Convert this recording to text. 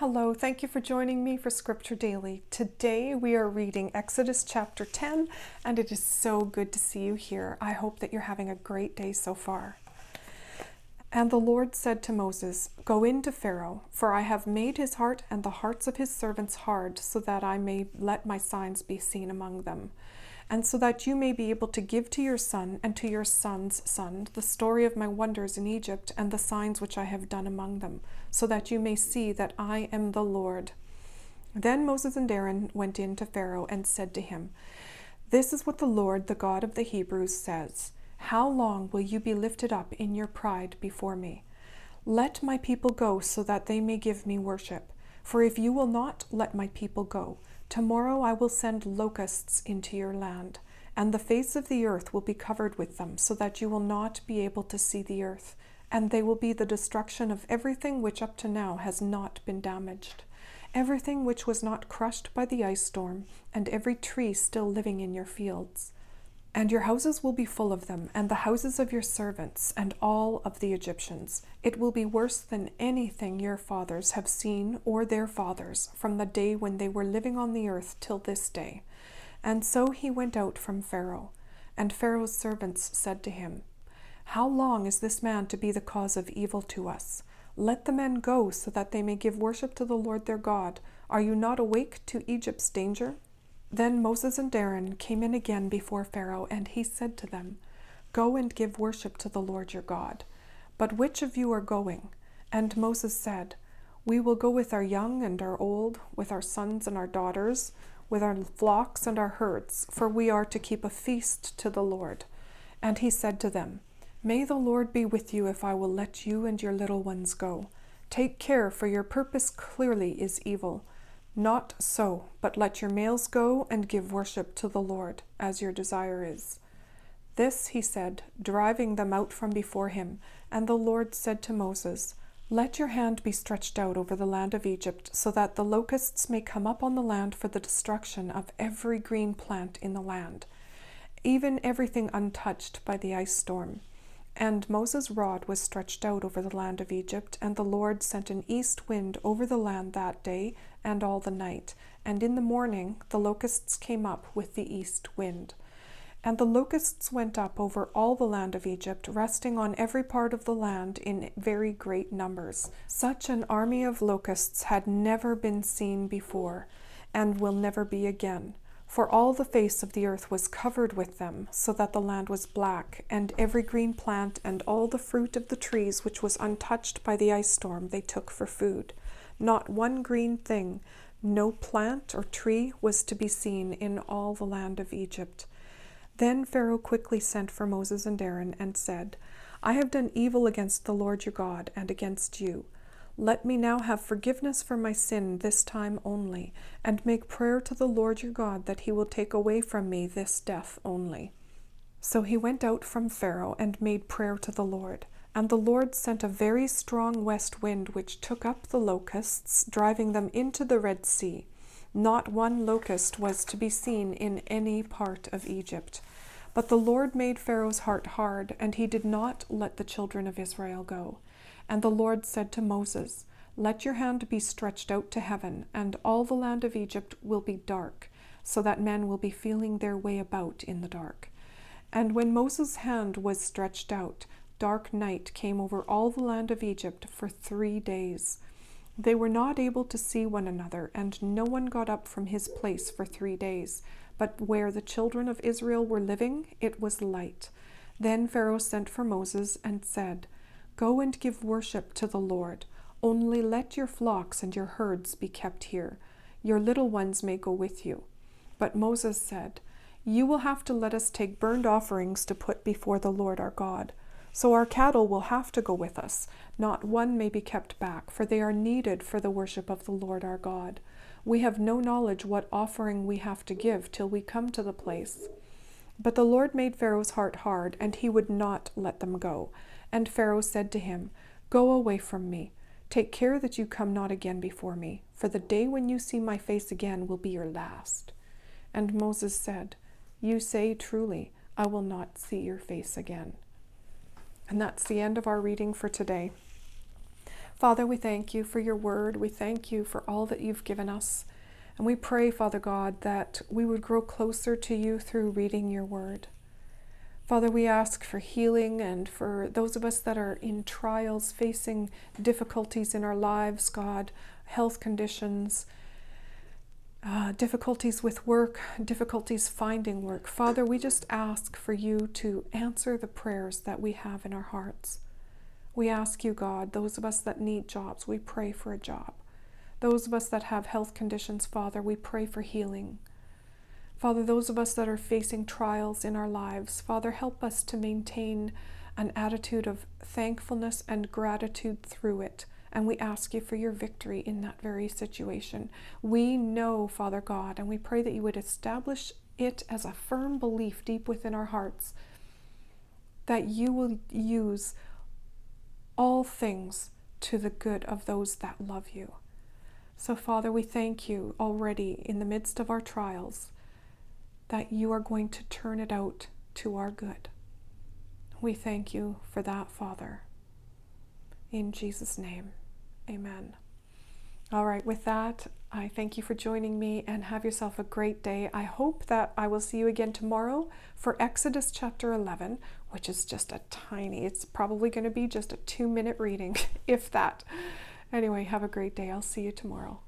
Hello, thank you for joining me for Scripture Daily. Today we are reading Exodus chapter 10, and it is so good to see you here. I hope that you're having a great day so far. And the Lord said to Moses, Go in to Pharaoh, for I have made his heart and the hearts of his servants hard, so that I may let my signs be seen among them and so that you may be able to give to your son and to your son's son the story of my wonders in Egypt and the signs which I have done among them, so that you may see that I am the Lord. Then Moses and Aaron went in to Pharaoh and said to him, This is what the Lord, the God of the Hebrews, says How long will you be lifted up in your pride before me? Let my people go so that they may give me worship. For if you will not let my people go, Tomorrow I will send locusts into your land, and the face of the earth will be covered with them, so that you will not be able to see the earth, and they will be the destruction of everything which up to now has not been damaged, everything which was not crushed by the ice storm, and every tree still living in your fields. And your houses will be full of them, and the houses of your servants, and all of the Egyptians. It will be worse than anything your fathers have seen, or their fathers, from the day when they were living on the earth till this day. And so he went out from Pharaoh. And Pharaoh's servants said to him, How long is this man to be the cause of evil to us? Let the men go, so that they may give worship to the Lord their God. Are you not awake to Egypt's danger? Then Moses and Aaron came in again before Pharaoh, and he said to them, Go and give worship to the Lord your God. But which of you are going? And Moses said, We will go with our young and our old, with our sons and our daughters, with our flocks and our herds, for we are to keep a feast to the Lord. And he said to them, May the Lord be with you if I will let you and your little ones go. Take care, for your purpose clearly is evil. Not so, but let your males go and give worship to the Lord, as your desire is. This he said, driving them out from before him. And the Lord said to Moses, Let your hand be stretched out over the land of Egypt, so that the locusts may come up on the land for the destruction of every green plant in the land, even everything untouched by the ice storm. And Moses' rod was stretched out over the land of Egypt, and the Lord sent an east wind over the land that day and all the night. And in the morning the locusts came up with the east wind. And the locusts went up over all the land of Egypt, resting on every part of the land in very great numbers. Such an army of locusts had never been seen before, and will never be again. For all the face of the earth was covered with them, so that the land was black, and every green plant and all the fruit of the trees which was untouched by the ice storm they took for food. Not one green thing, no plant or tree was to be seen in all the land of Egypt. Then Pharaoh quickly sent for Moses and Aaron and said, I have done evil against the Lord your God and against you. Let me now have forgiveness for my sin this time only, and make prayer to the Lord your God that he will take away from me this death only. So he went out from Pharaoh and made prayer to the Lord. And the Lord sent a very strong west wind which took up the locusts, driving them into the Red Sea. Not one locust was to be seen in any part of Egypt. But the Lord made Pharaoh's heart hard, and he did not let the children of Israel go. And the Lord said to Moses, Let your hand be stretched out to heaven, and all the land of Egypt will be dark, so that men will be feeling their way about in the dark. And when Moses' hand was stretched out, dark night came over all the land of Egypt for three days. They were not able to see one another, and no one got up from his place for three days. But where the children of Israel were living, it was light. Then Pharaoh sent for Moses and said, Go and give worship to the Lord. Only let your flocks and your herds be kept here. Your little ones may go with you. But Moses said, You will have to let us take burnt offerings to put before the Lord our God. So our cattle will have to go with us. Not one may be kept back, for they are needed for the worship of the Lord our God. We have no knowledge what offering we have to give till we come to the place. But the Lord made Pharaoh's heart hard, and he would not let them go. And Pharaoh said to him, Go away from me. Take care that you come not again before me, for the day when you see my face again will be your last. And Moses said, You say truly, I will not see your face again. And that's the end of our reading for today. Father, we thank you for your word. We thank you for all that you've given us. And we pray, Father God, that we would grow closer to you through reading your word. Father, we ask for healing and for those of us that are in trials, facing difficulties in our lives, God, health conditions, uh, difficulties with work, difficulties finding work. Father, we just ask for you to answer the prayers that we have in our hearts. We ask you, God, those of us that need jobs, we pray for a job. Those of us that have health conditions, Father, we pray for healing. Father, those of us that are facing trials in our lives, Father, help us to maintain an attitude of thankfulness and gratitude through it and we ask you for your victory in that very situation. We know, Father God, and we pray that you would establish it as a firm belief deep within our hearts that you will use all things to the good of those that love you. So, Father, we thank you already in the midst of our trials that you are going to turn it out to our good. We thank you for that, Father. In Jesus' name. Amen. All right, with that, I thank you for joining me and have yourself a great day. I hope that I will see you again tomorrow for Exodus chapter 11, which is just a tiny, it's probably going to be just a two minute reading, if that. Anyway, have a great day. I'll see you tomorrow.